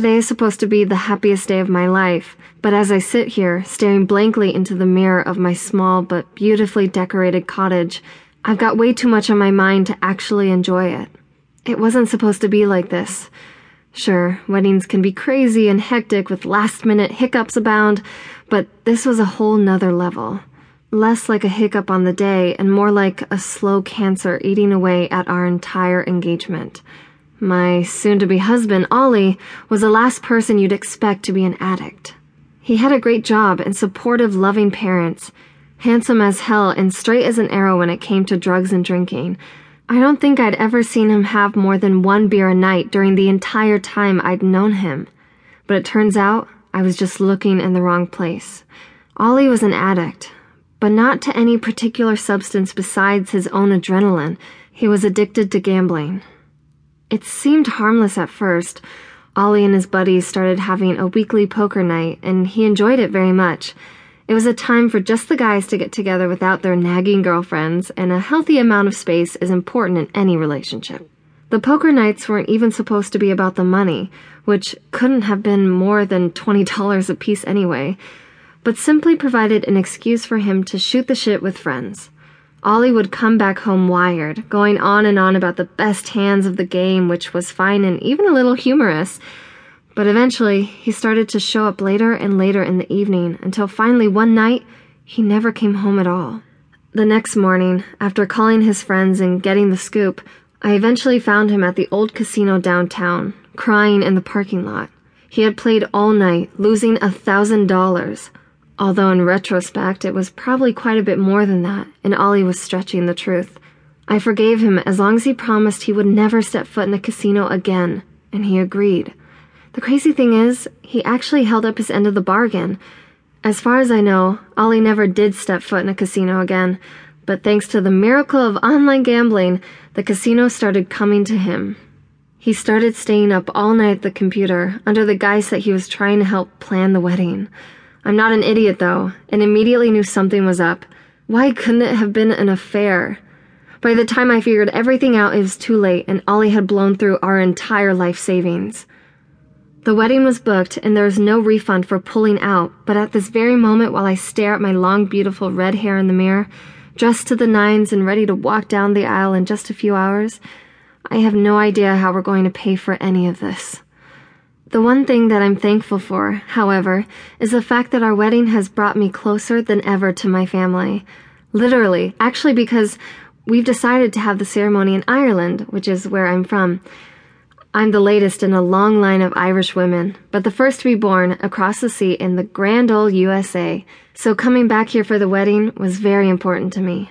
Today is supposed to be the happiest day of my life, but as I sit here, staring blankly into the mirror of my small but beautifully decorated cottage, I've got way too much on my mind to actually enjoy it. It wasn't supposed to be like this. Sure, weddings can be crazy and hectic with last minute hiccups abound, but this was a whole nother level. Less like a hiccup on the day and more like a slow cancer eating away at our entire engagement. My soon to be husband, Ollie, was the last person you'd expect to be an addict. He had a great job and supportive, loving parents, handsome as hell and straight as an arrow when it came to drugs and drinking. I don't think I'd ever seen him have more than one beer a night during the entire time I'd known him. But it turns out I was just looking in the wrong place. Ollie was an addict, but not to any particular substance besides his own adrenaline. He was addicted to gambling. It seemed harmless at first. Ollie and his buddies started having a weekly poker night, and he enjoyed it very much. It was a time for just the guys to get together without their nagging girlfriends, and a healthy amount of space is important in any relationship. The poker nights weren't even supposed to be about the money, which couldn't have been more than $20 apiece anyway, but simply provided an excuse for him to shoot the shit with friends. Ollie would come back home wired, going on and on about the best hands of the game, which was fine and even a little humorous but eventually, he started to show up later and later in the evening until finally one night, he never came home at all. The next morning, after calling his friends and getting the scoop, I eventually found him at the old casino downtown, crying in the parking lot. He had played all night, losing a thousand dollars. Although in retrospect, it was probably quite a bit more than that, and Ollie was stretching the truth. I forgave him as long as he promised he would never step foot in a casino again, and he agreed. The crazy thing is, he actually held up his end of the bargain. As far as I know, Ollie never did step foot in a casino again, but thanks to the miracle of online gambling, the casino started coming to him. He started staying up all night at the computer under the guise that he was trying to help plan the wedding. I'm not an idiot though, and immediately knew something was up. Why couldn't it have been an affair? By the time I figured everything out, it was too late, and Ollie had blown through our entire life savings. The wedding was booked and there was no refund for pulling out, but at this very moment while I stare at my long, beautiful red hair in the mirror, dressed to the nines and ready to walk down the aisle in just a few hours, I have no idea how we're going to pay for any of this. The one thing that I'm thankful for, however, is the fact that our wedding has brought me closer than ever to my family. Literally, actually because we've decided to have the ceremony in Ireland, which is where I'm from. I'm the latest in a long line of Irish women, but the first to be born across the sea in the grand old USA, so coming back here for the wedding was very important to me.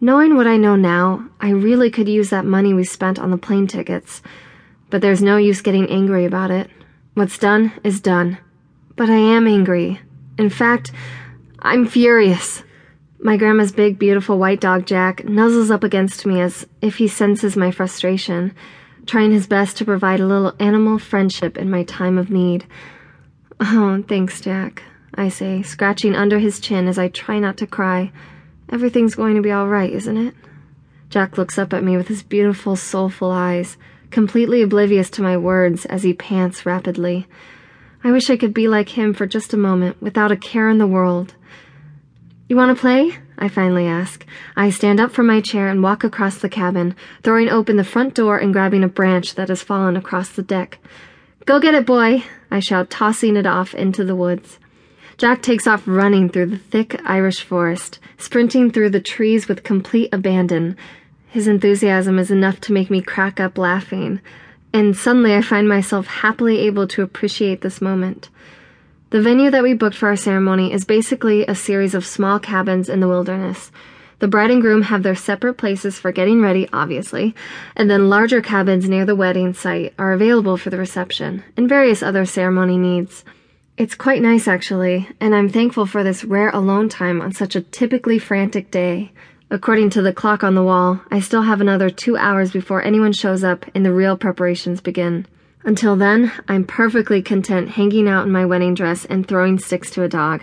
Knowing what I know now, I really could use that money we spent on the plane tickets, but there's no use getting angry about it. What's done is done. But I am angry. In fact, I'm furious. My grandma's big, beautiful white dog Jack nuzzles up against me as if he senses my frustration trying his best to provide a little animal friendship in my time of need. Oh, thanks, Jack, I say, scratching under his chin as I try not to cry. Everything's going to be all right, isn't it? Jack looks up at me with his beautiful, soulful eyes, completely oblivious to my words as he pants rapidly. I wish I could be like him for just a moment, without a care in the world. You want to play? I finally ask. I stand up from my chair and walk across the cabin, throwing open the front door and grabbing a branch that has fallen across the deck. Go get it, boy! I shout, tossing it off into the woods. Jack takes off running through the thick Irish forest, sprinting through the trees with complete abandon. His enthusiasm is enough to make me crack up laughing, and suddenly I find myself happily able to appreciate this moment. The venue that we booked for our ceremony is basically a series of small cabins in the wilderness. The bride and groom have their separate places for getting ready, obviously, and then larger cabins near the wedding site are available for the reception and various other ceremony needs. It's quite nice, actually, and I'm thankful for this rare alone time on such a typically frantic day. According to the clock on the wall, I still have another two hours before anyone shows up and the real preparations begin. Until then, I'm perfectly content hanging out in my wedding dress and throwing sticks to a dog.